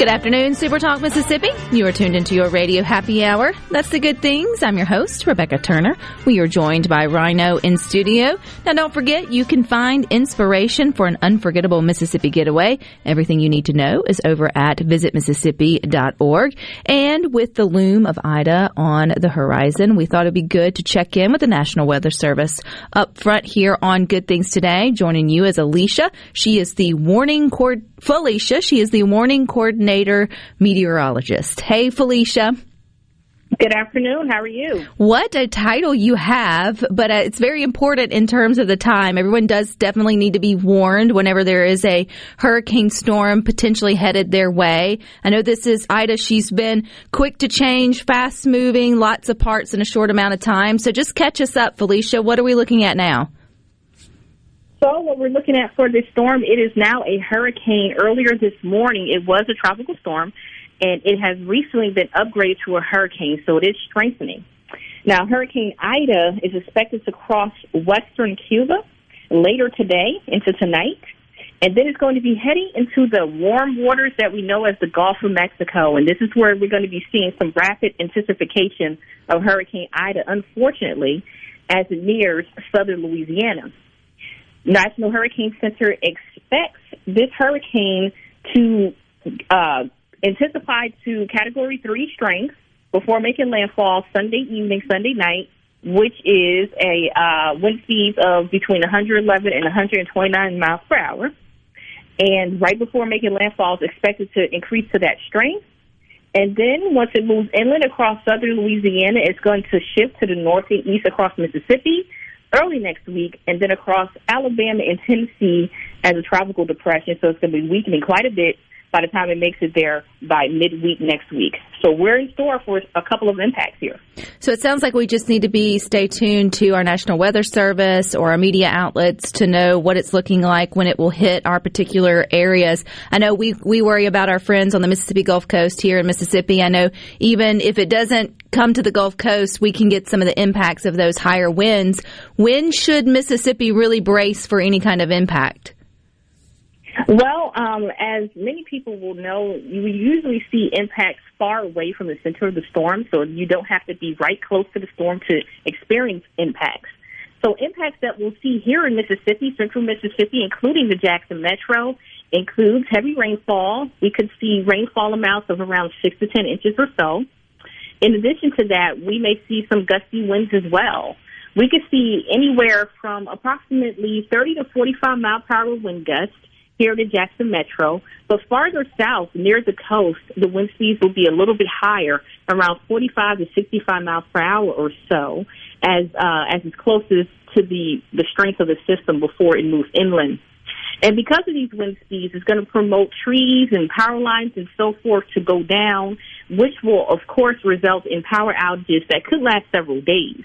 Good afternoon, Super Talk Mississippi. You are tuned into your radio happy hour. That's the good things. I'm your host, Rebecca Turner. We are joined by Rhino in studio. Now, don't forget, you can find inspiration for an unforgettable Mississippi getaway. Everything you need to know is over at visitmississippi.org. And with the loom of Ida on the horizon, we thought it'd be good to check in with the National Weather Service up front here on Good Things Today. Joining you is Alicia. She is the warning cord, Felicia. She is the warning coordinator meteorologist. Hey, Felicia. Good afternoon. How are you? What a title you have, but uh, it's very important in terms of the time. Everyone does definitely need to be warned whenever there is a hurricane storm potentially headed their way. I know this is Ida. She's been quick to change, fast moving, lots of parts in a short amount of time. So just catch us up, Felicia. What are we looking at now? So, what we're looking at for this storm, it is now a hurricane. Earlier this morning, it was a tropical storm, and it has recently been upgraded to a hurricane, so it is strengthening. Now, Hurricane Ida is expected to cross western Cuba later today into tonight, and then it's going to be heading into the warm waters that we know as the Gulf of Mexico, and this is where we're going to be seeing some rapid intensification of Hurricane Ida, unfortunately, as it nears southern Louisiana. National Hurricane Center expects this hurricane to uh, intensify to Category 3 strength before making landfall Sunday evening, Sunday night, which is a uh, wind speeds of between 111 and 129 miles per hour. And right before making landfall, is expected to increase to that strength. And then once it moves inland across southern Louisiana, it's going to shift to the north and east across Mississippi early next week, and then across Alabama and Tennessee as a tropical depression. So it's going to be weakening quite a bit by the time it makes it there by midweek next week. So we're in store for a couple of impacts here. So it sounds like we just need to be stay tuned to our National Weather Service or our media outlets to know what it's looking like when it will hit our particular areas. I know we we worry about our friends on the Mississippi Gulf Coast here in Mississippi. I know even if it doesn't come to the Gulf Coast, we can get some of the impacts of those higher winds. When should Mississippi really brace for any kind of impact? Well, um, as many people will know, you usually see impacts far away from the center of the storm, so you don't have to be right close to the storm to experience impacts. So impacts that we'll see here in Mississippi, central Mississippi, including the Jackson Metro, includes heavy rainfall. We could see rainfall amounts of around 6 to 10 inches or so. In addition to that, we may see some gusty winds as well. We could see anywhere from approximately 30 to 45 mile per hour wind gusts here in Jackson Metro. But farther south, near the coast, the wind speeds will be a little bit higher, around 45 to 65 miles per hour or so, as uh, as it's closest to the the strength of the system before it moves inland. And because of these wind speeds, it's going to promote trees and power lines and so forth to go down, which will, of course, result in power outages that could last several days.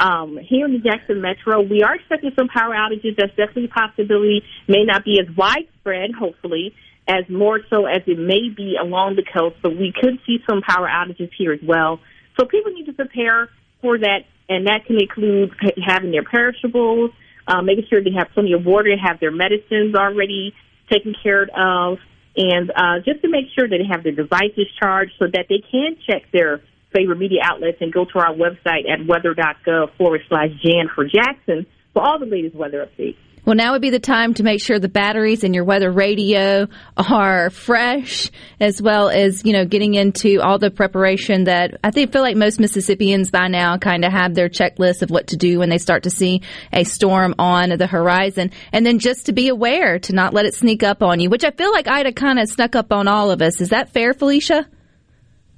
Um, here in the Jackson Metro, we are expecting some power outages. That's definitely a possibility. May not be as widespread, hopefully, as more so as it may be along the coast, but we could see some power outages here as well. So people need to prepare for that, and that can include having their perishables, uh, making sure they have plenty of water, have their medicines already taken care of, and uh, just to make sure that they have their devices charged so that they can check their favorite media outlets and go to our website at weather.gov forward slash Jan for Jackson for all the latest weather updates. Well, now would be the time to make sure the batteries in your weather radio are fresh, as well as, you know, getting into all the preparation that I think feel like most Mississippians by now kind of have their checklist of what to do when they start to see a storm on the horizon. And then just to be aware to not let it sneak up on you, which I feel like Ida kind of snuck up on all of us. Is that fair, Felicia?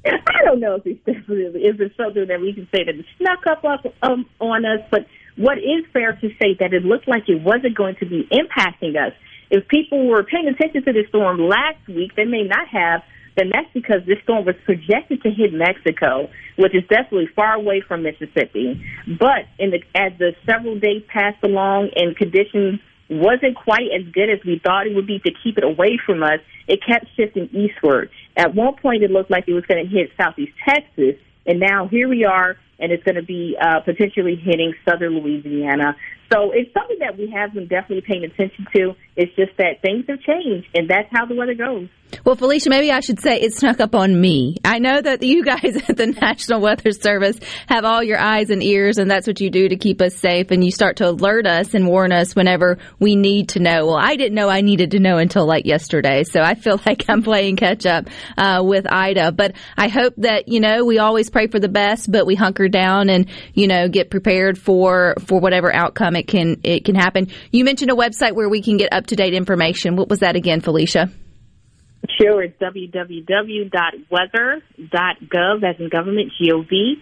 I don't know if it's definitely if it's something that we can say that it snuck up, um, on us, but what is fair to say that it looked like it wasn't going to be impacting us. If people were paying attention to the storm last week, they may not have. Then that's because this storm was projected to hit Mexico, which is definitely far away from Mississippi. But in the, as the several days passed along and conditions wasn't quite as good as we thought it would be to keep it away from us, it kept shifting eastward. At one point, it looked like it was going to hit southeast Texas, and now here we are, and it's going to be uh, potentially hitting southern Louisiana. So it's something that we have been definitely paying attention to. It's just that things have changed, and that's how the weather goes. Well, Felicia, maybe I should say it snuck up on me. I know that you guys at the National Weather Service have all your eyes and ears, and that's what you do to keep us safe. And you start to alert us and warn us whenever we need to know. Well, I didn't know I needed to know until like yesterday, so I feel like I'm playing catch up uh, with Ida. But I hope that you know we always pray for the best, but we hunker down and you know get prepared for for whatever outcome it can it can happen. You mentioned a website where we can get up to date information. What was that again, Felicia? Sure, it's www.weather.gov, as in government, gov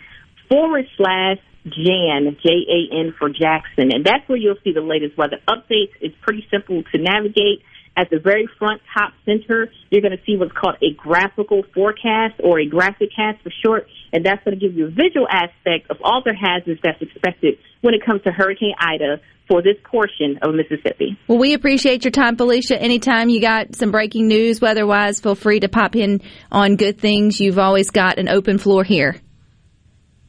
forward slash Jan, J-A-N for Jackson. And that's where you'll see the latest weather updates. It's pretty simple to navigate. At the very front top center, you're going to see what's called a graphical forecast or a graphicast for short. And that's going to give you a visual aspect of all the hazards that's expected when it comes to Hurricane Ida for this portion of Mississippi. Well, we appreciate your time, Felicia. Anytime you got some breaking news weather-wise, feel free to pop in on good things. You've always got an open floor here.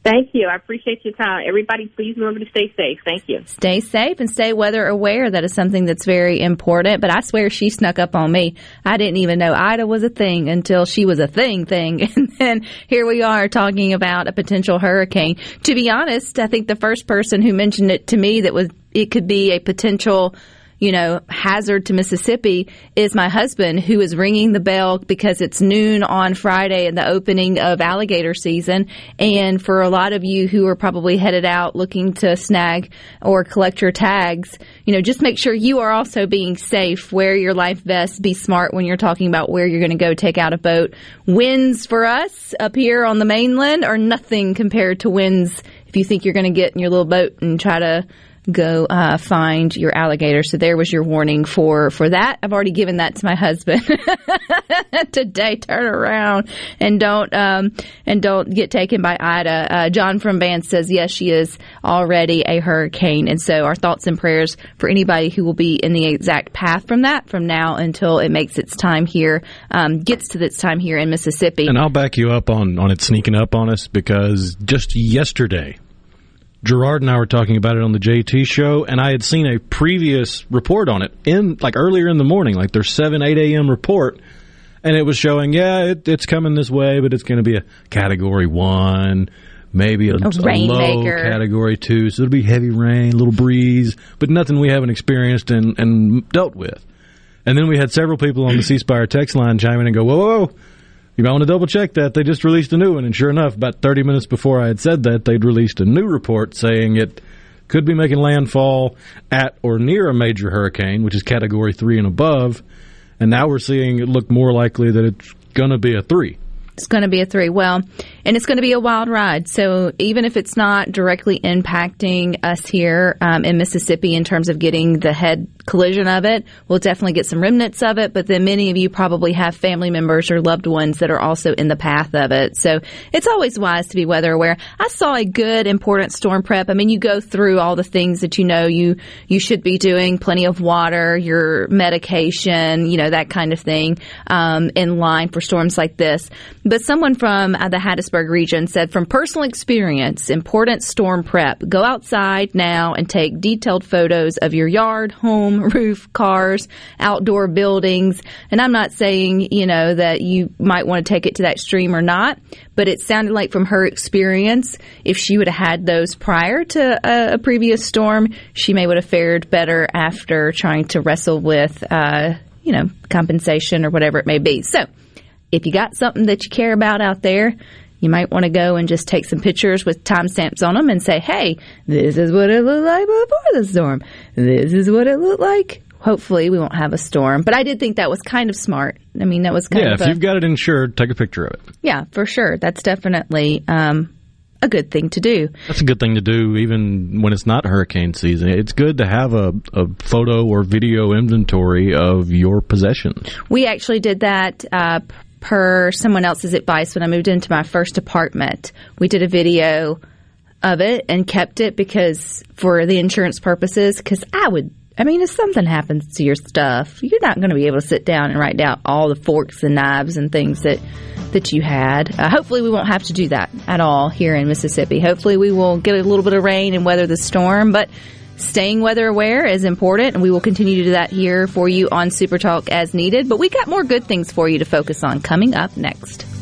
Thank you. I appreciate your time. Everybody, please remember to stay safe. Thank you. Stay safe and stay weather aware. That is something that's very important. But I swear she snuck up on me. I didn't even know Ida was a thing until she was a thing thing. And then here we are talking about a potential hurricane. To be honest, I think the first person who mentioned it to me that was it could be a potential you know, hazard to Mississippi is my husband who is ringing the bell because it's noon on Friday and the opening of alligator season. And for a lot of you who are probably headed out looking to snag or collect your tags, you know, just make sure you are also being safe. Wear your life vest. Be smart when you're talking about where you're going to go take out a boat. Winds for us up here on the mainland are nothing compared to winds if you think you're going to get in your little boat and try to go uh, find your alligator. So there was your warning for for that. I've already given that to my husband today. Turn around and don't um, and don't get taken by Ida. Uh, John from Vance says yes, she is already a hurricane, and so our thoughts and prayers for anybody who will be in the exact path from that from now until it makes its time here, um, gets to its time here in Mississippi. And I'll back you up on on it sneaking up on us because just yesterday Gerard and I were talking about it on the JT show, and I had seen a previous report on it in like earlier in the morning, like their seven eight a.m. report, and it was showing, yeah, it, it's coming this way, but it's going to be a Category One, maybe a, A a low. Category Two, so it'll be heavy rain, little breeze, but nothing we haven't experienced and, and dealt with. And then we had several people on the C Spire text line chime in and go, whoa, whoa, whoa. You might want to double check that. They just released a new one. And sure enough, about 30 minutes before I had said that, they'd released a new report saying it could be making landfall at or near a major hurricane, which is category three and above. And now we're seeing it look more likely that it's going to be a three. It's going to be a three. Well, and it's going to be a wild ride. So even if it's not directly impacting us here um, in Mississippi in terms of getting the head collision of it, we'll definitely get some remnants of it. But then many of you probably have family members or loved ones that are also in the path of it. So it's always wise to be weather aware. I saw a good, important storm prep. I mean, you go through all the things that you know you you should be doing: plenty of water, your medication, you know that kind of thing, um, in line for storms like this. But someone from uh, the Hattiesburg region said, from personal experience, important storm prep. Go outside now and take detailed photos of your yard, home, home, roof, cars, outdoor buildings. And I'm not saying, you know, that you might want to take it to that extreme or not, but it sounded like from her experience, if she would have had those prior to a, a previous storm, she may would have fared better after trying to wrestle with, uh, you know, compensation or whatever it may be. So if you got something that you care about out there, you might want to go and just take some pictures with timestamps on them and say, hey, this is what it looked like before the storm. This is what it looked like. Hopefully, we won't have a storm. But I did think that was kind of smart. I mean, that was kind Yeah, of Yeah, if a, you've got it insured, take a picture of it. yeah, for sure. That's definitely um, a good thing to do. That's a good thing to do even when it's not hurricane season. It's good to have a, a photo or video inventory of your possessions. We actually did that uh, per someone else's advice when I moved into my first apartment. We did a video of it and kept it because for the insurance purposes. Because I would, I mean, if something happens to your stuff, you're not going to be able to sit down and write down all the forks and knives and things that that you had. Uh, hopefully, we won't have to do that at all here in Mississippi. Hopefully, we will get a little bit of rain and weather the storm, but. Staying weather aware is important, and we will continue to do that here for you on Super Talk as needed. But we got more good things for you to focus on coming up next.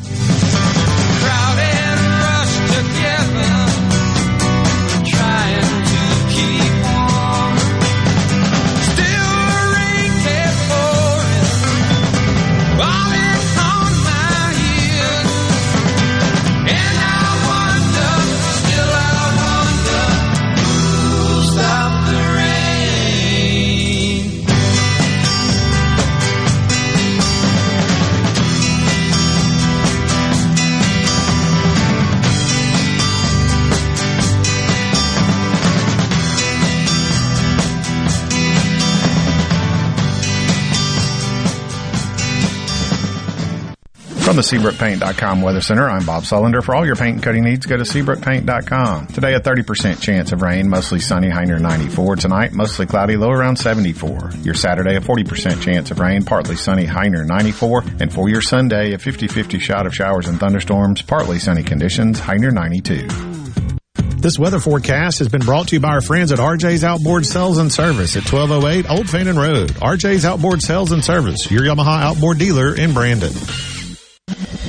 From the SeabrookPaint.com Weather Center, I'm Bob Sullender. For all your paint and coating needs, go to SeabrookPaint.com. Today, a 30% chance of rain, mostly sunny, high near 94. Tonight, mostly cloudy, low around 74. Your Saturday, a 40% chance of rain, partly sunny, high near 94. And for your Sunday, a 50-50 shot of showers and thunderstorms, partly sunny conditions, high near 92. This weather forecast has been brought to you by our friends at RJ's Outboard Sales and Service at 1208 Old Fannin Road. RJ's Outboard Sales and Service, your Yamaha outboard dealer in Brandon.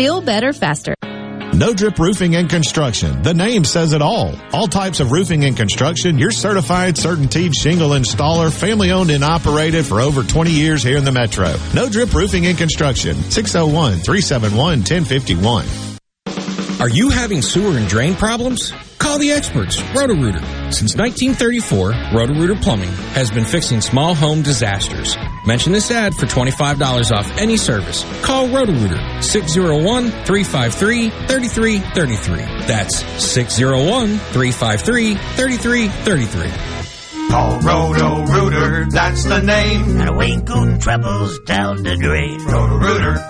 Feel better faster. No Drip Roofing and Construction. The name says it all. All types of roofing and construction. Your certified CertainTeed shingle installer, family owned and operated for over 20 years here in the metro. No Drip Roofing and Construction. 601-371-1051. Are you having sewer and drain problems? Call the experts, Roto-Rooter. Since 1934, Roto-Rooter Plumbing has been fixing small home disasters. Mention this ad for $25 off any service. Call Roto-Rooter, 601-353-3333. That's 601-353-3333. Call Roto Rooter, that's the name. And Wayne Coon troubles down the drain. Roto Rooter.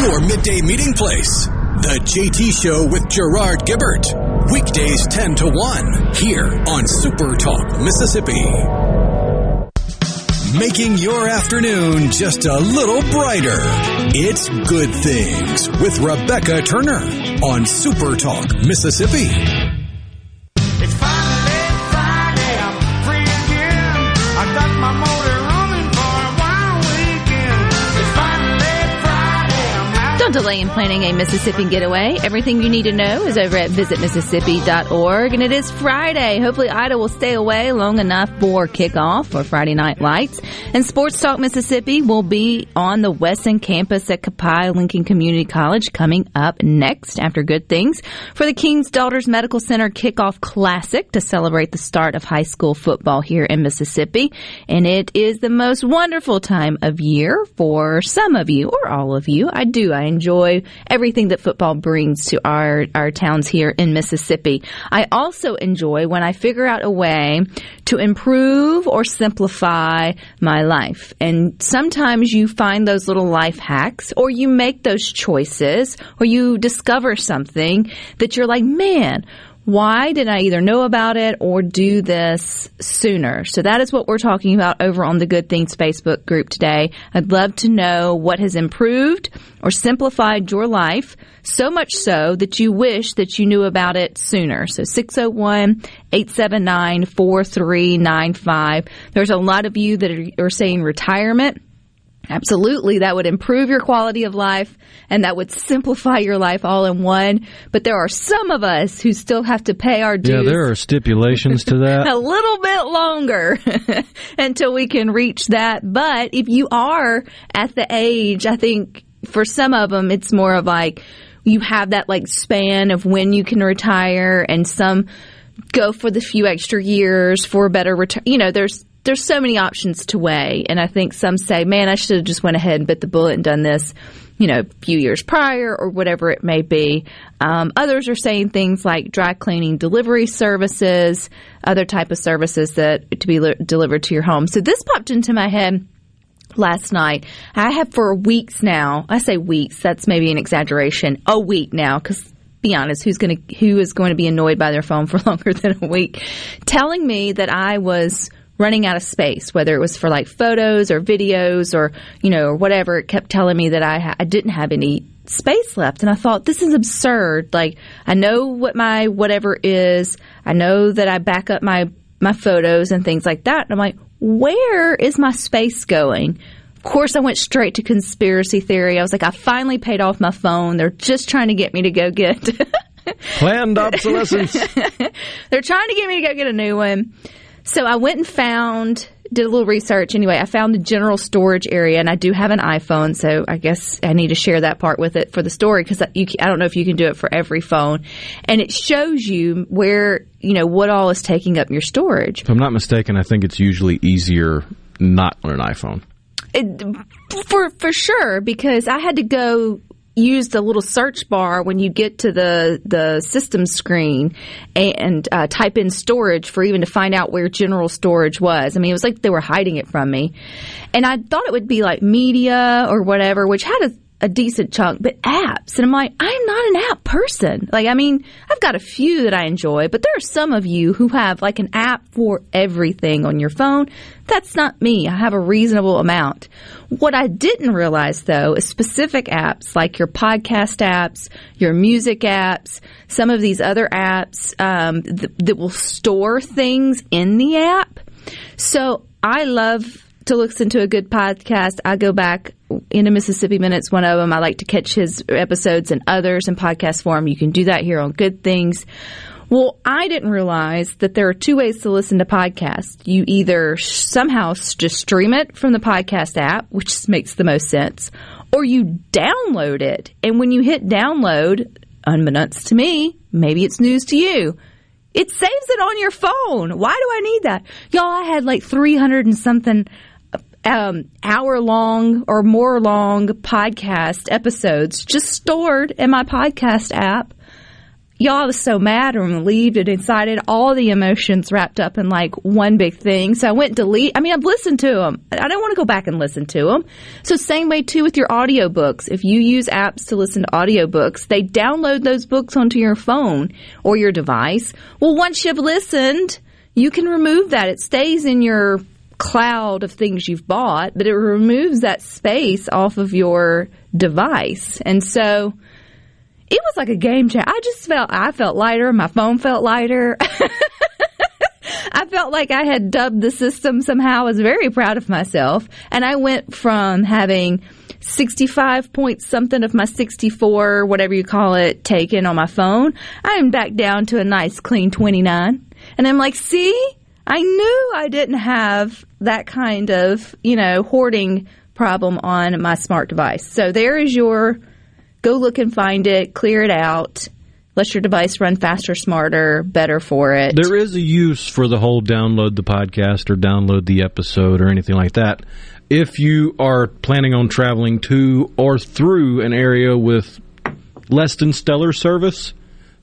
Your midday meeting place. The JT Show with Gerard Gibbert. Weekdays 10 to 1 here on Super Talk, Mississippi. Making your afternoon just a little brighter. It's Good Things with Rebecca Turner on Super Talk, Mississippi. Delay in planning a Mississippi getaway. Everything you need to know is over at visitmississippi.org. And it is Friday. Hopefully, Ida will stay away long enough for kickoff or Friday Night Lights. And Sports Talk Mississippi will be on the Wesson campus at Copiah-Lincoln Community College coming up next after Good Things for the King's Daughters Medical Center Kickoff Classic to celebrate the start of high school football here in Mississippi. And it is the most wonderful time of year for some of you or all of you. I do. I enjoy everything that football brings to our, our towns here in Mississippi. I also enjoy when I figure out a way to improve or simplify my life. And sometimes you find those little life hacks or you make those choices or you discover something that you're like, man, why did I either know about it or do this sooner? So that is what we're talking about over on the Good Things Facebook group today. I'd love to know what has improved or simplified your life so much so that you wish that you knew about it sooner. So 601-879-4395. There's a lot of you that are, are saying retirement. Absolutely, that would improve your quality of life and that would simplify your life all in one. But there are some of us who still have to pay our dues. Yeah, there are stipulations to that. a little bit longer until we can reach that. But if you are at the age, I think for some of them, it's more of like you have that like span of when you can retire and some go for the few extra years for a better return. You know, there's there's so many options to weigh, and I think some say, "Man, I should have just went ahead and bit the bullet and done this." You know, a few years prior or whatever it may be. Um, others are saying things like dry cleaning delivery services, other type of services that to be li- delivered to your home. So this popped into my head last night. I have for weeks now. I say weeks. That's maybe an exaggeration. A week now, because be honest, who's going to who is going to be annoyed by their phone for longer than a week? Telling me that I was running out of space, whether it was for like photos or videos or you know or whatever. It kept telling me that I ha- I didn't have any space left, and I thought this is absurd. Like I know what my whatever is. I know that I back up my my photos and things like that. And I'm like, where is my space going? Of course, I went straight to conspiracy theory. I was like, I finally paid off my phone. They're just trying to get me to go get. Planned obsolescence. They're trying to get me to go get a new one. So I went and found, did a little research anyway. I found the general storage area, and I do have an iPhone, so I guess I need to share that part with it for the story because I, I don't know if you can do it for every phone. And it shows you where, you know, what all is taking up your storage. If I'm not mistaken, I think it's usually easier not on an iPhone. It, for for sure because I had to go use the little search bar when you get to the the system screen and uh, type in storage for even to find out where general storage was. I mean, it was like they were hiding it from me, and I thought it would be like media or whatever, which had a a decent chunk, but apps. And I'm like, I'm not an app person. Like, I mean, I've got a few that I enjoy, but there are some of you who have like an app for everything on your phone. That's not me. I have a reasonable amount. What I didn't realize though is specific apps like your podcast apps, your music apps, some of these other apps um, th- that will store things in the app. So I love to listen to a good podcast, I go back into Mississippi Minutes, one of them. I like to catch his episodes and others in podcast form. You can do that here on Good Things. Well, I didn't realize that there are two ways to listen to podcasts. You either somehow just stream it from the podcast app, which makes the most sense, or you download it. And when you hit download, unbeknownst to me, maybe it's news to you. It saves it on your phone. Why do I need that? Y'all, I had like 300 and something um, hour long or more long podcast episodes just stored in my podcast app. Y'all, was so mad and relieved and excited. All the emotions wrapped up in like one big thing. So I went delete. I mean, I've listened to them. I don't want to go back and listen to them. So same way too with your audiobooks. If you use apps to listen to audiobooks, they download those books onto your phone or your device. Well, once you've listened, you can remove that. It stays in your cloud of things you've bought, but it removes that space off of your device. And so it was like a game changer. I just felt I felt lighter. My phone felt lighter. I felt like I had dubbed the system somehow. I was very proud of myself. And I went from having 65 points something of my 64, whatever you call it, taken on my phone. I'm back down to a nice clean 29. And I'm like, see, I knew I didn't have that kind of, you know, hoarding problem on my smart device. So there is your go look and find it, clear it out. Let your device run faster, smarter, better for it. There is a use for the whole download the podcast or download the episode or anything like that. If you are planning on traveling to or through an area with less than stellar service,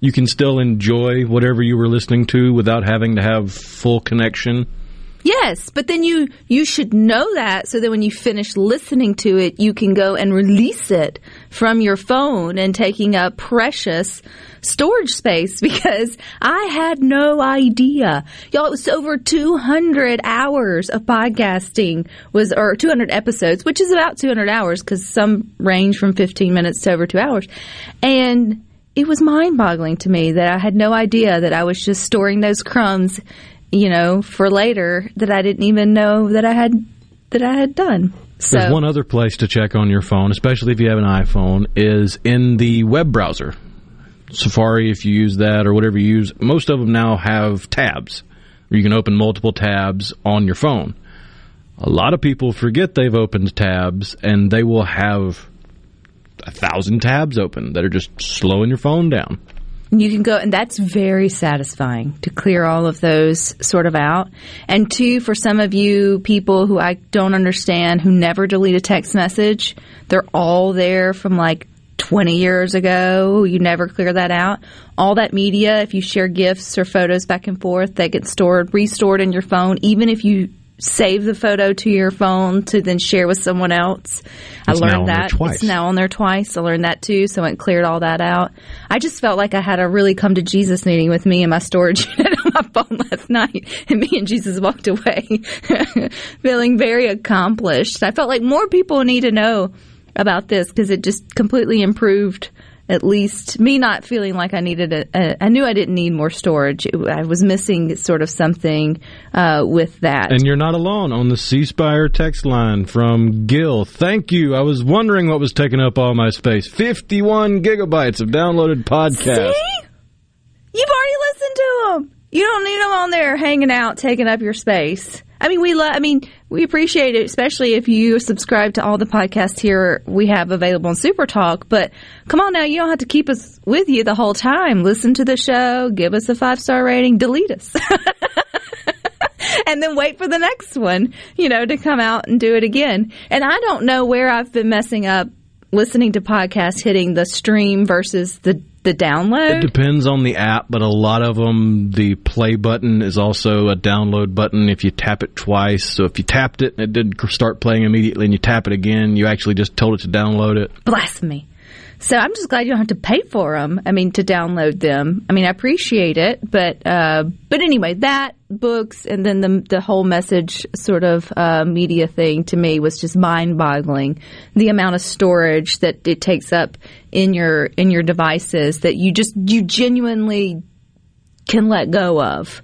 you can still enjoy whatever you were listening to without having to have full connection. Yes, but then you you should know that so that when you finish listening to it, you can go and release it from your phone and taking up precious storage space because I had no idea. Y'all, it was over 200 hours of podcasting was or 200 episodes, which is about 200 hours cuz some range from 15 minutes to over 2 hours. And it was mind-boggling to me that I had no idea that I was just storing those crumbs you know, for later that I didn't even know that I had that I had done. So There's one other place to check on your phone, especially if you have an iPhone, is in the web browser. Safari, if you use that or whatever you use, most of them now have tabs where you can open multiple tabs on your phone. A lot of people forget they've opened tabs and they will have a thousand tabs open that are just slowing your phone down. you can go, and that's very satisfying to clear all of those sort of out. And two, for some of you people who I don't understand who never delete a text message, they're all there from like 20 years ago. You never clear that out. All that media, if you share gifts or photos back and forth, they get stored, restored in your phone, even if you save the photo to your phone to then share with someone else. I It's now learned that. It's now on there twice. I learned that too, so it cleared all that out. I just felt like I had a really come to Jesus meeting with me and my storage unit on my phone last night, and me and Jesus walked away feeling very accomplished. I felt like more people need to know about this because it just completely improved at least me not feeling like I needed a, a I knew I didn't need more storage. It, I was missing sort of something uh, with that. And you're not alone on the C Spire text line from Gil. Thank you. I was wondering what was taking up all my space. 51 gigabytes of downloaded podcasts. See? You've already listened to them. You don't need them on there hanging out, taking up your space. I mean, we love. I mean, we appreciate it, especially if you subscribe to all the podcasts here we have available on Super Talk. But come on now, you don't have to keep us with you the whole time. Listen to the show, give us a five star rating, delete us. and then wait for the next one, you know, to come out and do it again. And I don't know where I've been messing up listening to podcasts hitting the stream versus the the download. It depends on the app, but a lot of them, the play button is also a download button if you tap it twice. So if you tapped it and it didn't start playing immediately and you tap it again, you actually just told it to download it. blasphemy. So I'm just glad you don't have to pay for them. I mean, to download them. I mean, I appreciate it, but uh, but anyway, that books and then the the whole message sort of uh, media thing to me was just mind boggling. The amount of storage that it takes up in your in your devices that you just you genuinely can let go of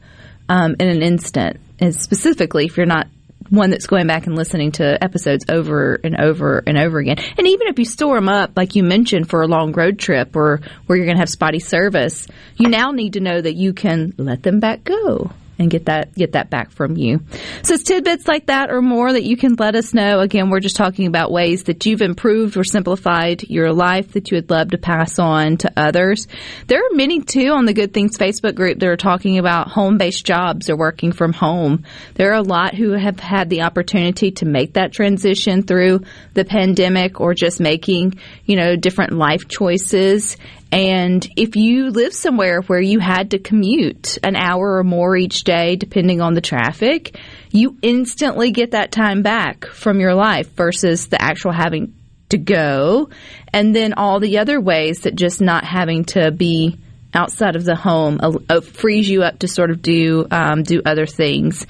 um, in an instant, and specifically if you're not one that's going back and listening to episodes over and over and over again. And even if you store them up, like you mentioned, for a long road trip or where you're going to have spotty service, you now need to know that you can let them back go. And get that get that back from you. So it's tidbits like that or more that you can let us know. Again, we're just talking about ways that you've improved or simplified your life that you would love to pass on to others. There are many too on the Good Things Facebook group that are talking about home based jobs or working from home. There are a lot who have had the opportunity to make that transition through the pandemic or just making, you know, different life choices. And if you live somewhere where you had to commute an hour or more each day, depending on the traffic, you instantly get that time back from your life versus the actual having to go. And then all the other ways that just not having to be outside of the home uh, uh, frees you up to sort of do um, do other things.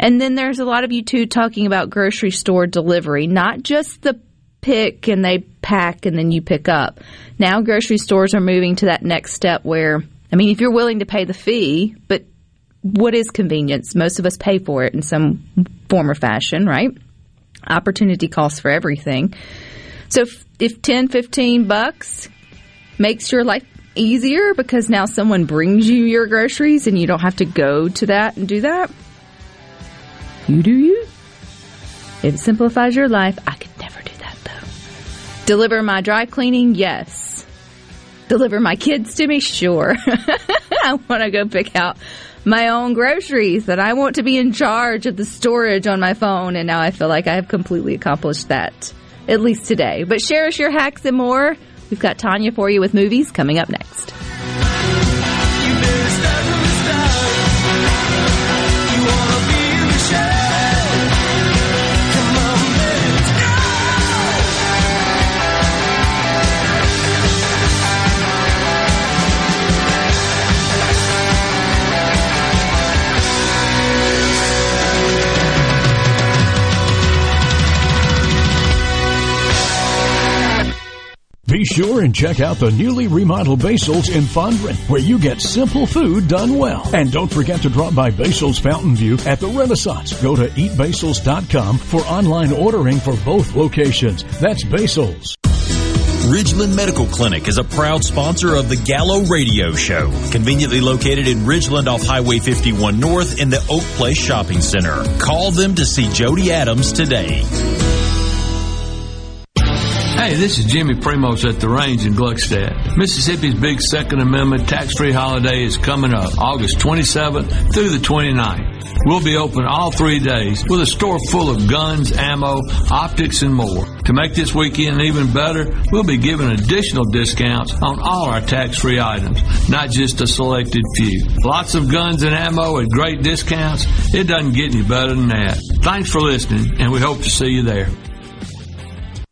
And then there's a lot of you too talking about grocery store delivery, not just the pick and they pack and then you pick up. Now grocery stores are moving to that next step where, I mean, if you're willing to pay the fee, but what is convenience? Most of us pay for it in some form or fashion, right? Opportunity costs for everything. So if, if 10, 15 bucks makes your life easier because now someone brings you your groceries and you don't have to go to that and do that, you do you. It simplifies your life, I could Deliver my dry cleaning? Yes. Deliver my kids to me? Sure. I want to go pick out my own groceries that I want to be in charge of the storage on my phone and now I feel like I have completely accomplished that at least today. But share us your hacks and more. We've got Tanya for you with movies coming up next. Be sure and check out the newly remodeled Basil's in Fondren, where you get simple food done well. And don't forget to drop by Basil's Fountain View at the Renaissance. Go to eatbasils.com for online ordering for both locations. That's Basil's. Ridgeland Medical Clinic is a proud sponsor of the Gallo Radio Show, conveniently located in Ridgeland off Highway 51 North in the Oak Place Shopping Center. Call them to see Jody Adams today. Hey, this is Jimmy Primos at the range in Gluckstadt. Mississippi's big Second Amendment tax-free holiday is coming up August 27th through the 29th. We'll be open all three days with a store full of guns, ammo, optics, and more. To make this weekend even better, we'll be giving additional discounts on all our tax-free items, not just a selected few. Lots of guns and ammo at great discounts. It doesn't get any better than that. Thanks for listening, and we hope to see you there.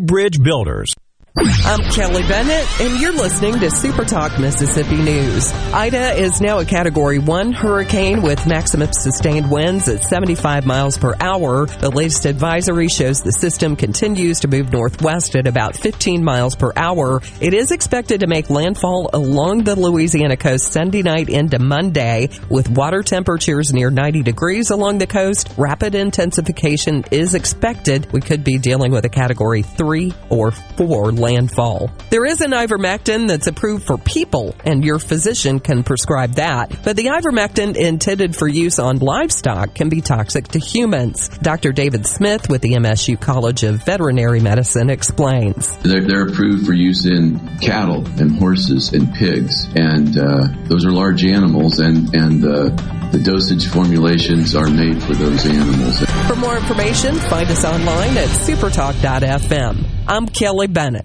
bridge builders. I'm Kelly Bennett, and you're listening to Super Talk Mississippi News. Ida is now a Category 1 hurricane with maximum sustained winds at 75 miles per hour. The latest advisory shows the system continues to move northwest at about 15 miles per hour. It is expected to make landfall along the Louisiana coast Sunday night into Monday, with water temperatures near 90 degrees along the coast. Rapid intensification is expected. We could be dealing with a Category 3 or 4 landfall. There is an ivermectin that's approved for people, and your physician can prescribe that. But the ivermectin intended for use on livestock can be toxic to humans. Dr. David Smith with the MSU College of Veterinary Medicine explains. They're, they're approved for use in cattle and horses and pigs, and uh, those are large animals, and and uh, the dosage formulations are made for those animals. For more information, find us online at supertalk.fm. I'm Kelly Bennett.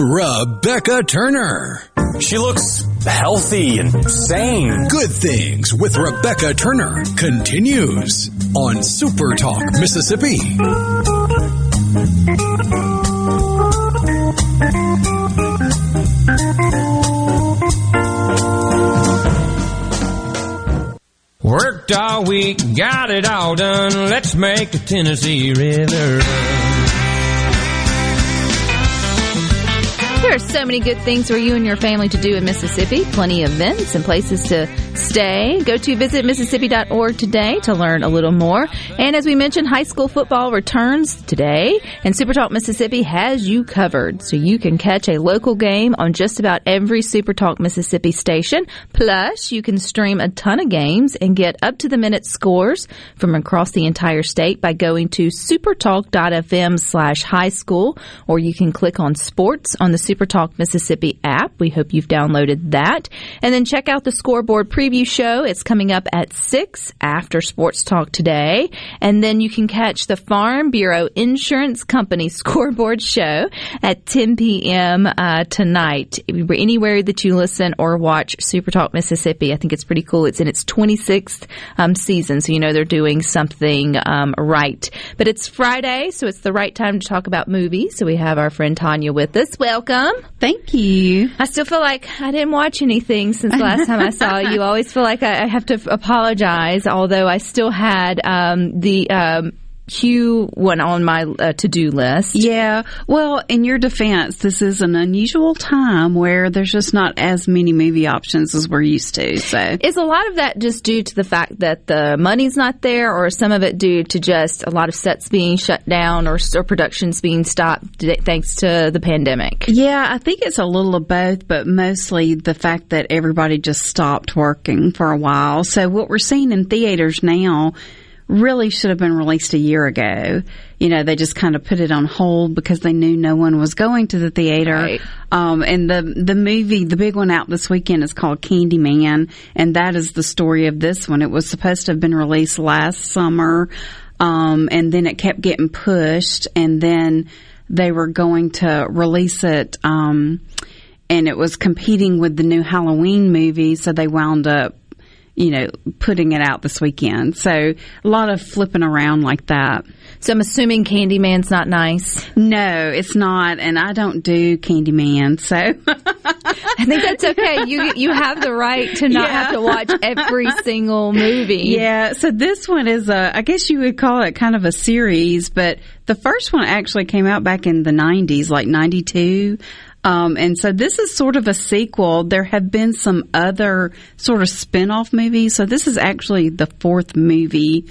Rebecca Turner. She looks healthy and sane. Good Things with Rebecca Turner continues on Super Talk Mississippi. Worked all week, got it all done. Let's make the Tennessee River run. There are so many good things for you and your family to do in Mississippi. Plenty of events and places to stay. Go to visitmississippi.org today to learn a little more. And as we mentioned, high school football returns today, and Supertalk Mississippi has you covered. So you can catch a local game on just about every Supertalk Mississippi station. Plus, you can stream a ton of games and get up to the minute scores from across the entire state by going to supertalk.fm slash high school, or you can click on sports on the Supertalk Mississippi app. We hope you've downloaded that. And then check out the scoreboard preview show. It's coming up at 6 after Sports Talk today. And then you can catch the Farm Bureau Insurance Company scoreboard show at 10 p.m. Uh, tonight. Anywhere that you listen or watch Super Talk Mississippi, I think it's pretty cool. It's in its 26th um, season, so you know they're doing something um, right. But it's Friday, so it's the right time to talk about movies. So we have our friend Tanya with us. Welcome. Thank you. I still feel like I didn't watch anything since the last time I saw you. I always feel like I, I have to apologize, although I still had um, the um, Q one on my uh, to do list. Yeah. Well, in your defense, this is an unusual time where there's just not as many movie options as we're used to. So, is a lot of that just due to the fact that the money's not there, or some of it due to just a lot of sets being shut down or, or productions being stopped thanks to the pandemic? Yeah, I think it's a little of both, but mostly the fact that everybody just stopped working for a while. So, what we're seeing in theaters now really should have been released a year ago. You know, they just kind of put it on hold because they knew no one was going to the theater. Right. Um, and the the movie, the big one out this weekend is called Candyman, and that is the story of this one. It was supposed to have been released last summer, um, and then it kept getting pushed, and then they were going to release it. Um, and it was competing with the new Halloween movie, so they wound up, you know, putting it out this weekend. So a lot of flipping around like that. So I'm assuming Candyman's not nice. No, it's not, and I don't do Candyman, so I think that's okay. You you have the right to not Yeah. have to watch every single movie. Yeah, so this one is a, I guess you would call it kind of a series, but the first one actually came out back in the 90s, like 92. Um, and so this is sort of a sequel. There have been some other sort of spin-off movies. So this is actually the fourth movie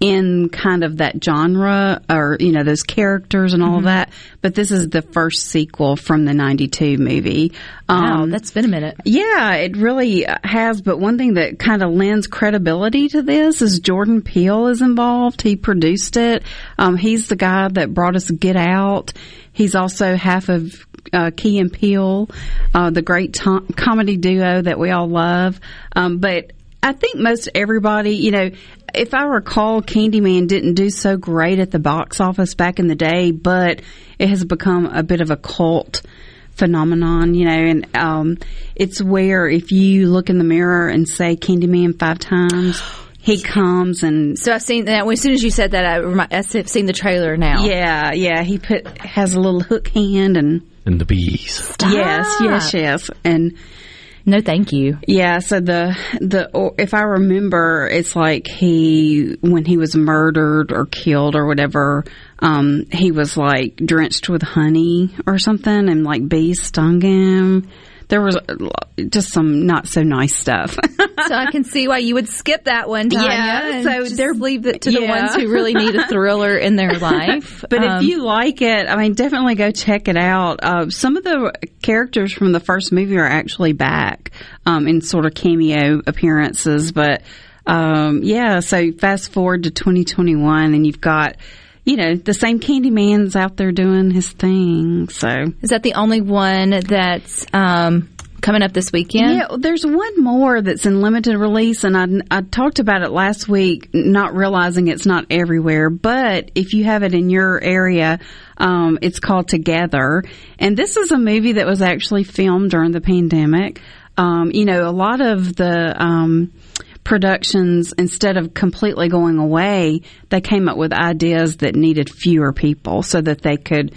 in kind of that genre or, you know, those characters and all of Mhm. that. But this is the first sequel from the 92 movie. Wow, that's been a minute. Yeah, it really has. But one thing that kind of lends credibility to this is Jordan Peele is involved. He produced it. Um, he's the guy that brought us Get Out. He's also half of uh, Key and Peele, uh, the great comedy duo that we all love. Um, but I think most everybody, you know, if I recall, Candyman didn't do so great at the box office back in the day, but it has become a bit of a cult phenomenon, you know, and um, it's where if you look in the mirror and say Candyman five times, he comes and So I've seen that. As soon as you said that, I, I've seen the trailer now. yeah, yeah, he put has a little hook hand and And the bees. yes, yes, yes, and no, thank you. Yeah, so the the or if I remember, it's like he when he was murdered or killed or whatever, um, he was like drenched with honey or something, and like bees stung him. There was uh, just some not so nice stuff. so I can see why you would skip that one time. Yeah, so they're leave it to the ones who really need a thriller in their life. But Um, if you like it, I mean, definitely go check it out. Uh, some of the characters from the first movie are actually back um, in sort of cameo appearances. But um, yeah, so fast forward to 2021, and you've got. You know, the same Candyman's out there doing his thing. So, is that the only one that's um, coming up this weekend? Yeah, there's one more that's in limited release, and I, I talked about it last week, not realizing it's not everywhere. But if you have it in your area, um, it's called Together, and this is a movie that was actually filmed during the pandemic. Um, you know, a lot of the um, productions, instead of completely going away, they came up with ideas that needed fewer people so that they could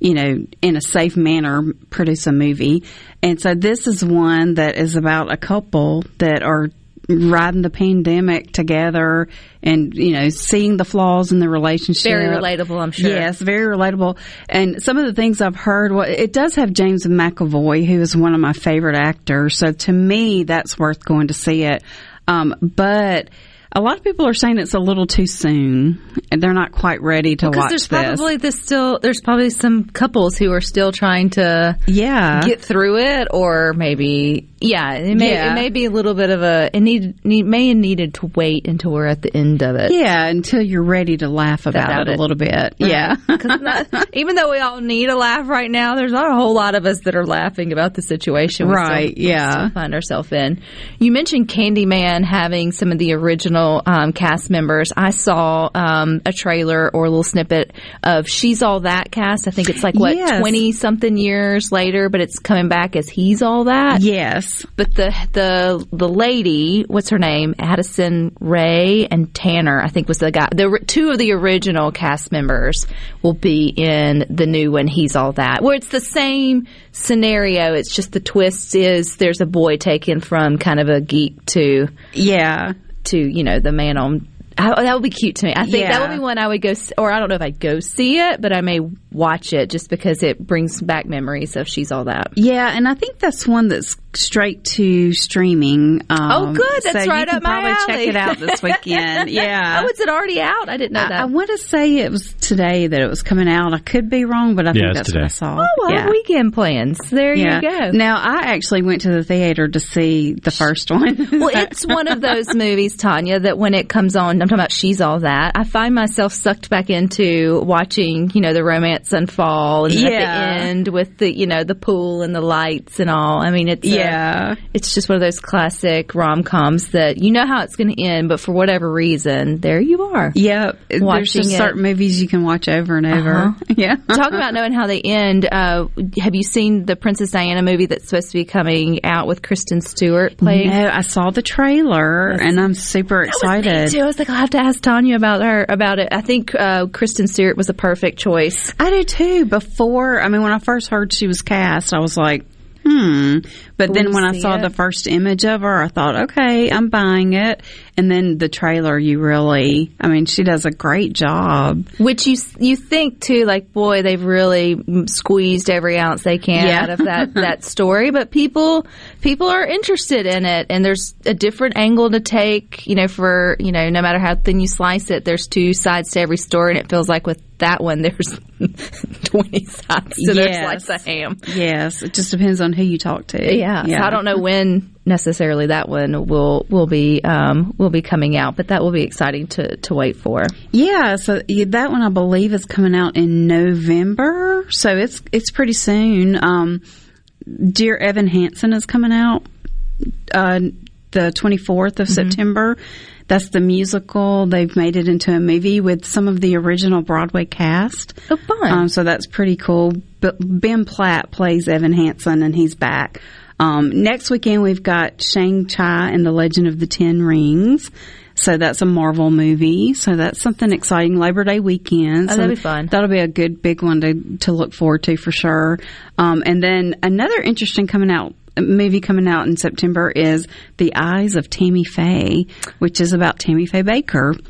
you know, in a safe manner, produce a movie. And so this is one that is about a couple that are riding the pandemic together and, you know, seeing the flaws in the relationship. Very relatable, I'm sure. Yes, very relatable. And some of the things I've heard, well, it does have James McAvoy, who is one of my favorite actors. So to me, that's worth going to see it. Um, but a lot of people are saying it's a little too soon and they're not quite ready to Because watch there's this. probably this still there's probably some couples who are still trying to yeah get through it or maybe yeah it may Yeah. it may be a little bit of a it need, need may have needed to wait until we're at the end of it Yeah, until you're ready to laugh about, About it, it. a little bit. Yeah. 'Cause not- even though we all need a laugh right now, there's not a whole lot of us that are laughing about the situation. we Right, still- yeah. find ourselves in. You mentioned Candyman having some of the original um, cast members. I saw um, a trailer or a little snippet of She's All That cast. I think it's like what Yes. twenty something years later, but it's coming back as He's All That. Yes. But the the the lady, what's her name? Addison Rae and Tanner, I think was the guy. The two of the original cast members will be in the new one. He's all that. Where it's the same scenario. It's just the twist is there's a boy taken from kind of a geek to yeah to you know the man on. I, that would be cute to me. I think that would be one I would go, or I don't know if I'd go see it, but I may watch it just because it brings back memories of She's All That. Yeah, and I think that's one that's straight to streaming. Um, Oh, good. That's so right you can up my probably alley. check it out this weekend. Yeah. oh, is it already out? I didn't know I, that. I want to say it was today that it was coming out. I could be wrong, but I Yeah, think that's today. what I saw. oh, well, yeah. weekend plans. There yeah. you go. Now I actually went to the theater to see the first one. well, it's one of those movies, Tanya, that when it comes on, I'm talking about She's All That, I find myself sucked back into watching, you know, the romance unfold and at Yeah. the end with the, you know, the pool and the lights and all. I mean, it's, Yeah. it's just one of those classic rom coms that you know how it's going to end, but for whatever reason, there you are. Yep. There's Watching just it. certain movies you can watch over and over. Uh-huh. Yeah. Talk about knowing how they end. Uh, have you seen the Princess Diana movie that's supposed to be coming out with Kristen Stewart playing? No, I saw the trailer and I'm super excited. Me too. I was like, I'll have to ask Tanya about her about it. I think uh, Kristen Stewart was a perfect choice. I do too. Before, I mean, when I first heard she was cast, I was like, hmm. But then when I saw it. the first image of her, I thought, okay, I'm buying it. And then the trailer, you really, I mean, she does a great job. Which you you think too, like boy, they've really squeezed every ounce they can Yeah. out of that that story. But people people are interested in it, and there's a different angle to take. You know, for you know, no matter how thin you slice it, there's two sides to every story, and it feels like with that one, there's twenty sides to their Yes. slice of ham. Yes. It just depends on who you talk to. Yeah, so I don't know when necessarily that one will will be um, will be coming out, but that will be exciting to to wait for. Yeah, so that one I believe is coming out in November, so it's it's pretty soon. Um, Dear Evan Hansen is coming out uh, the 24th of September. That's the musical. They've made it into a movie with some of the original Broadway cast. Oh, fun! Um, so that's pretty cool. But Ben Platt plays Evan Hansen, and he's back. Um, next weekend we've got Shang Chi and the Legend of the Ten Rings. So that's a Marvel movie. So that's something exciting. Labor Day weekend. Oh, that'll be fun. That'll be a good big one to to look forward to for sure. Um, and then another interesting coming out movie coming out in September is The Eyes of Tammy Faye, which is about Tammy Faye Bakker.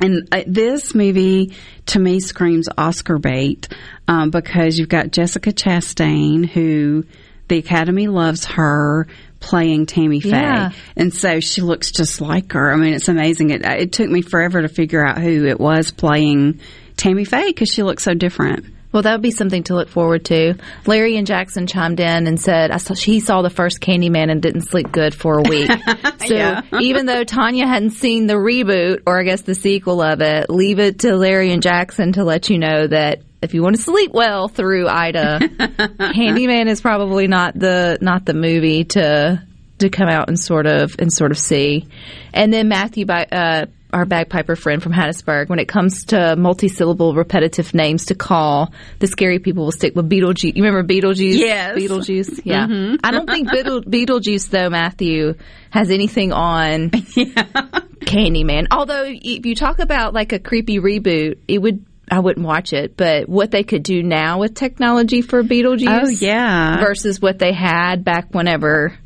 And uh, this movie to me screams Oscar bait um, because you've got Jessica Chastain, who the Academy loves her playing Tammy Faye, Yeah. and so she looks just like her. I mean, it's amazing. It it took me forever to figure out who it was playing Tammy Faye because she looks so different. Well, that would be something to look forward to. Larry and Jackson chimed in and said, I saw, he saw the first Candyman and didn't sleep good for a week. so Yeah. even though Tanya hadn't seen the reboot or I guess the sequel of it, leave it to Larry and Jackson to let you know that if you want to sleep well through Ida, Candyman is probably not the not the movie to to come out and sort of and sort of see. And then Matthew by uh our bagpiper friend from Hattiesburg, when it comes to multi-syllable repetitive names to call, the scary people will stick with Beetlejuice. You remember Beetlejuice? Yes. Beetlejuice. Yeah. Mhm. I don't think Beetle, Beetlejuice though, Matthew, has anything on Candyman. Although if you talk about like a creepy reboot, it would I wouldn't watch it, but what they could do now with technology for Beetlejuice, Oh, yeah. versus what they had back whenever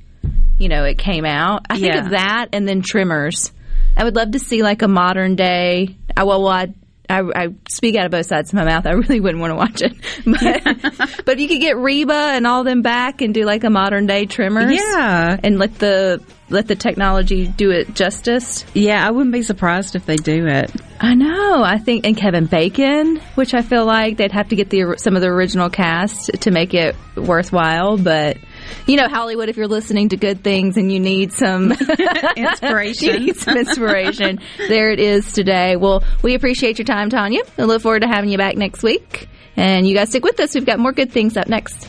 you know it came out. I think of that and then Tremors. I would love to see like a modern day. I, well, I, I, I speak out of both sides of my mouth. I really wouldn't want to watch it, but but if you could get Reba and all them back and do like a modern day Tremors, Yeah. and let the let the technology do it justice. Yeah, I wouldn't be surprised if they do it. I know. I think and Kevin Bacon, which I feel like they'd have to get the some of the original cast to make it worthwhile, but. You know, Hollywood, if you're listening to good things and you need some Inspiration. you need some inspiration, there it is today. Well, we appreciate your time, Tanya. We look forward to having you back next week. And you guys stick with us. We've got more good things up next.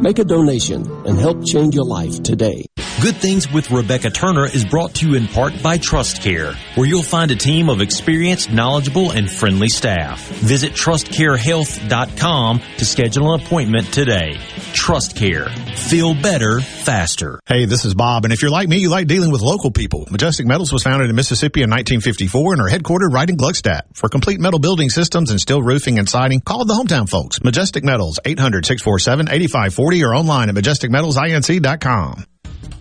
Make a donation and help change your life today. Good Things with Rebecca Turner is brought to you in part by Trust Care, where you'll find a team of experienced, knowledgeable, and friendly staff. Visit trustcarehealth.com to schedule an appointment today. Trust Care. Feel better, faster. Hey, this is Bob, and if you're like me, you like dealing with local people. Majestic Metals was founded in Mississippi in 1954 and are headquartered right in Gluckstadt. For complete metal building systems and steel roofing and siding, call the hometown folks. Majestic Metals, 800-647-8540 or online at majesticmetalsinc.com.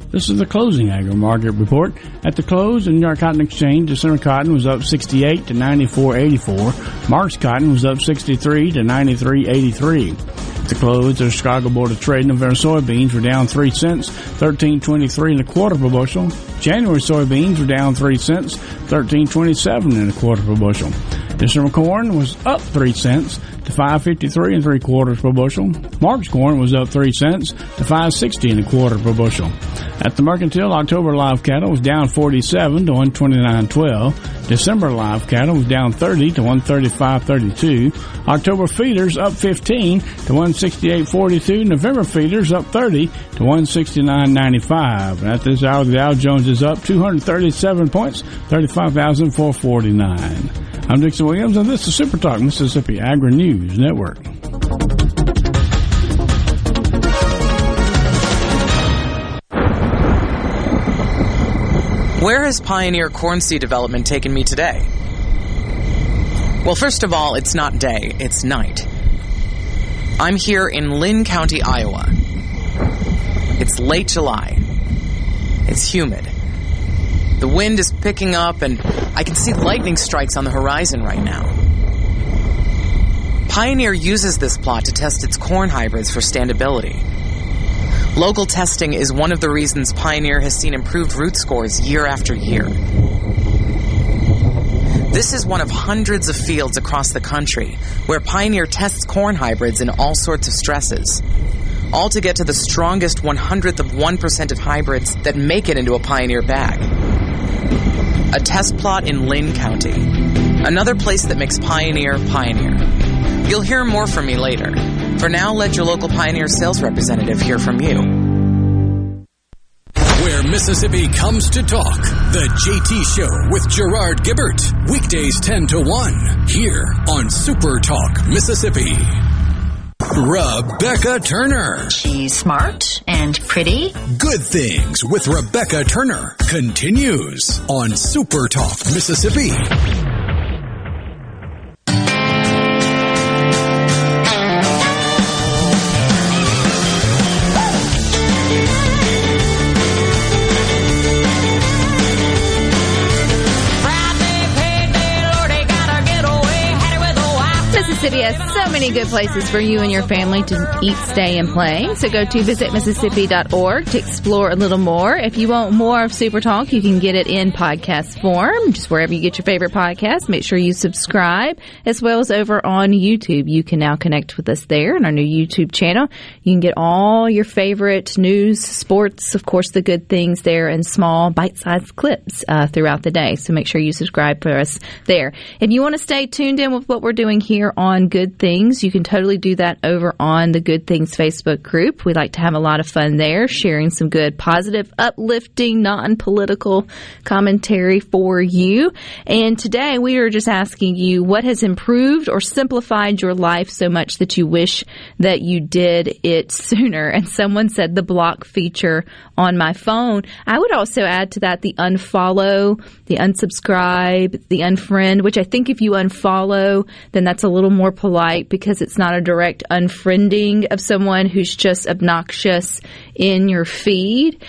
This is the closing agri market report. At the close, the New York Cotton Exchange, December cotton was up 68 to 94.84. March cotton was up 63 to 93.83. At the close, the Chicago Board of Trade November soybeans were down 3 cents, 13.23 and a quarter per bushel. January soybeans were down 3 cents, 13.27 and a quarter per bushel. December corn was up 3 cents to 5.53 and 3 quarters per bushel. March corn was up 3 cents to 5.60 and a quarter per bushel. At the mercantile, October live cattle was down 47 to 129.12. December live cattle was down 30 to 135.32. October feeders up 15 to 168.42. November feeders up 30 to 169.95. At this hour, the Dow Jones is up 237 points, 35,449. I'm Dixon Williams, and this is Super Talk Mississippi Agri News Network. Where has Pioneer corn seed development taken me today? Well, first of all, it's not day, it's night. I'm here in Linn County, Iowa. It's late July. It's humid. The wind is picking up, and I can see lightning strikes on the horizon right now. Pioneer uses this plot to test its corn hybrids for standability. Local testing is one of the reasons Pioneer has seen improved root scores year after year. This is one of hundreds of fields across the country where Pioneer tests corn hybrids in all sorts of stresses. All to get to the strongest one hundredth of 1% of hybrids that make it into a Pioneer bag. A test plot in Linn County. Another place that makes Pioneer Pioneer. You'll hear more from me later. For now, let your local Pioneer sales representative hear from you. Where Mississippi comes to talk. The JT Show with Gerard Gibbert. Weekdays 10 to 1. Here on Super Talk Mississippi. Rebecca Turner. She's smart and pretty. Good Things with Rebecca Turner continues on Super Talk Mississippi. Mississippi many good places for you and your family to eat, stay, and play. So go to visitmississippi.org to explore a little more. If you want more of Super Talk, you can get it in podcast form, just wherever you get your favorite podcast. Make sure you subscribe, as well as over on YouTube. You can now connect with us there in our new YouTube channel. You can get all your favorite news, sports, of course, the good things there, and small bite-sized clips uh, throughout the day. So make sure you subscribe for us there. If you want to stay tuned in with what we're doing here on Good Things, you can totally do that over on the Good Things Facebook group. We like to have a lot of fun there, sharing some good, positive, uplifting, non-political commentary for you. And today we are just asking you what has improved or simplified your life so much that you wish that you did it sooner. And someone said the block feature on my phone. I would also add to that the unfollow, the unsubscribe, the unfriend, which I think if you unfollow, then that's a little more polite because it's not a direct unfriending of someone who's just obnoxious in your feed.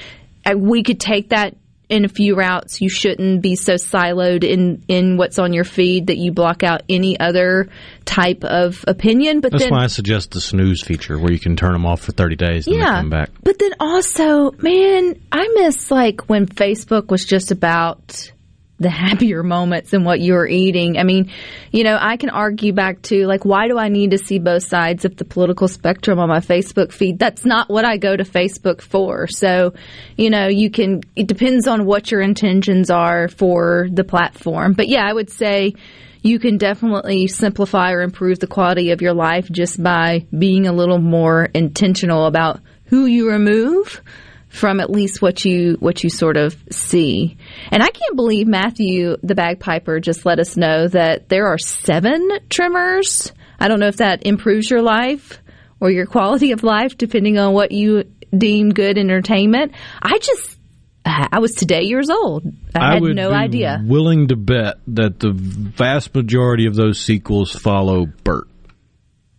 Uh, We could take that in a few routes. You shouldn't be so siloed in, in what's on your feed that you block out any other type of opinion. But That's then why I suggest the snooze feature where you can turn them off for 30 days and Yeah. come back. But then also, man, I miss like when Facebook was just about the happier moments and what you're eating. I mean, you know, I can argue back to like, why do I need to see both sides of the political spectrum on my Facebook feed? That's not what I go to Facebook for. So, you know, you can, it depends on what your intentions are for the platform. But yeah, I would say, you can definitely simplify or improve the quality of your life just by being a little more intentional about who you remove from at least what you what you sort of see. And I can't believe Matthew the bagpiper just let us know that there are 7 Tremors. I don't know if that improves your life or your quality of life depending on what you deem good entertainment. I just I was today years old. I, had would no be idea. willing to bet that the vast majority of those sequels follow Burt.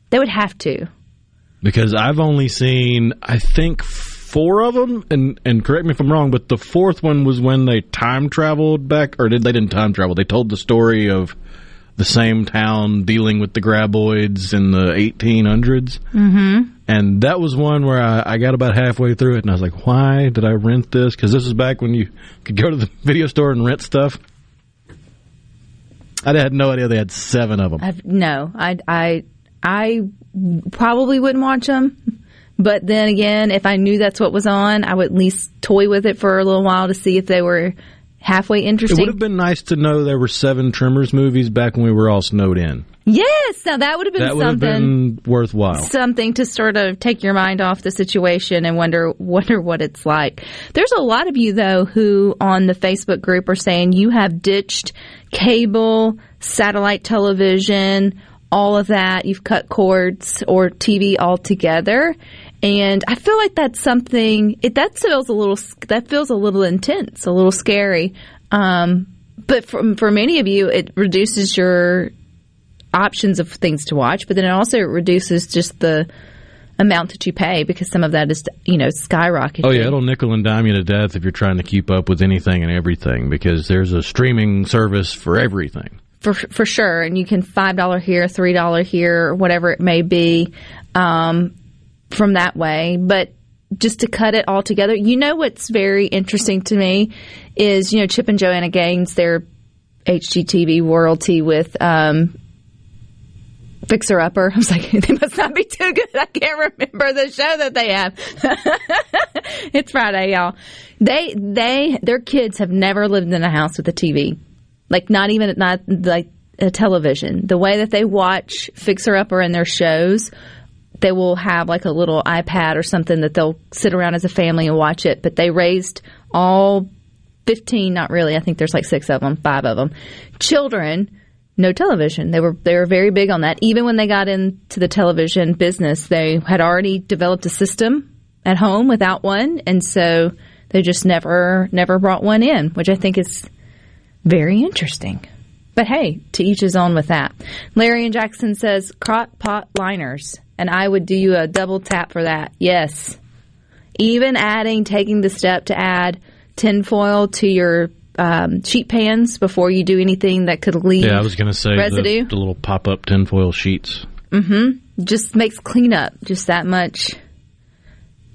They would have to. because I've only seen I think four of them, and and correct me if I'm wrong, but the fourth one was when they time traveled back, or did they didn't time travel? They told the story of the same town dealing with the graboids in the 1800s, Mm-hmm. and that was one where I, I got about halfway through it, and I was like, why did I rent this? Because this was back when you could go to the video store and rent stuff. I had no idea they had seven of them. I've, no, I, I, I probably wouldn't watch them. But then again, if I knew that's what was on, I would at least toy with it for a little while to see if they were halfway interesting. It would have been nice to know there were seven Tremors movies back when we were all snowed in. yes, now that would have been that would have been worthwhile. Something to sort of take your mind off the situation and wonder wonder what it's like. There's a lot of you though who on the Facebook group are saying you have ditched cable, satellite television, all of that. You've cut cords or TV altogether. And I feel like that's something it, that feels a little that feels a little intense, a little scary. Um, but for for many of you, it reduces your options of things to watch, but then it also reduces just the amount that you pay because some of that is you know skyrocketing. Oh yeah, it'll nickel and dime you to death if you're trying to keep up with anything and everything because there's a streaming service for everything. for for sure. And you can five dollar here, three dollar here, whatever it may be, um, from that way. But just to cut it all together, you know what's very interesting to me is you know Chip and Joanna Gaines, their HGTV royalty with um, Fixer Upper. I was like, they must not be too good. I can't remember the show that they have. it's Friday, y'all. They they their kids have never lived in a house with a TV, like not even not like a television. The way that they watch Fixer Upper and their shows, they will have like a little iPad or something that they'll sit around as a family and watch it. But they raised all 15, not really. I think there's like six of them, five of them. Children, no television. They were they were very big on that. Even when they got into the television business, they had already developed a system at home without one, and so they just never never brought one in, which I think is very interesting. But hey, to each his own with that. Larry and Jackson says crock pot liners, and I would do you a double tap for that. Yes, even adding taking the step to add tinfoil to your um, sheet pans before you do anything that could leave. Yeah, I was going to say residue. The, the little pop up tinfoil sheets. Mm-hmm. Just makes cleanup just that much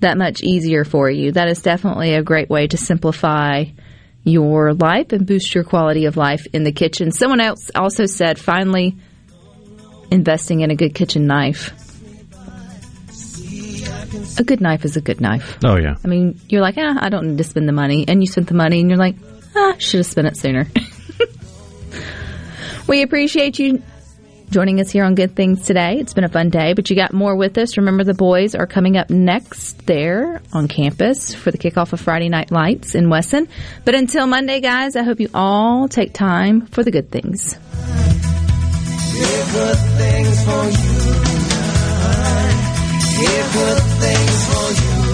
that much easier for you. That is definitely a great way to simplify your life and boost your quality of life in the kitchen. Someone else also said finally investing in a good kitchen knife. A good knife is a good knife. Oh yeah. I mean, you're like, ah, I don't need to spend the money, and you spent the money, and you're like, ah, should have spent it sooner. we appreciate you joining us here on Good Things today. It's been a fun day, but you got more with us. Remember, the boys are coming up next there on campus for the kickoff of Friday Night Lights in Wesson. But until Monday, guys, I hope you all take time for the good things. good things for you. good things for you.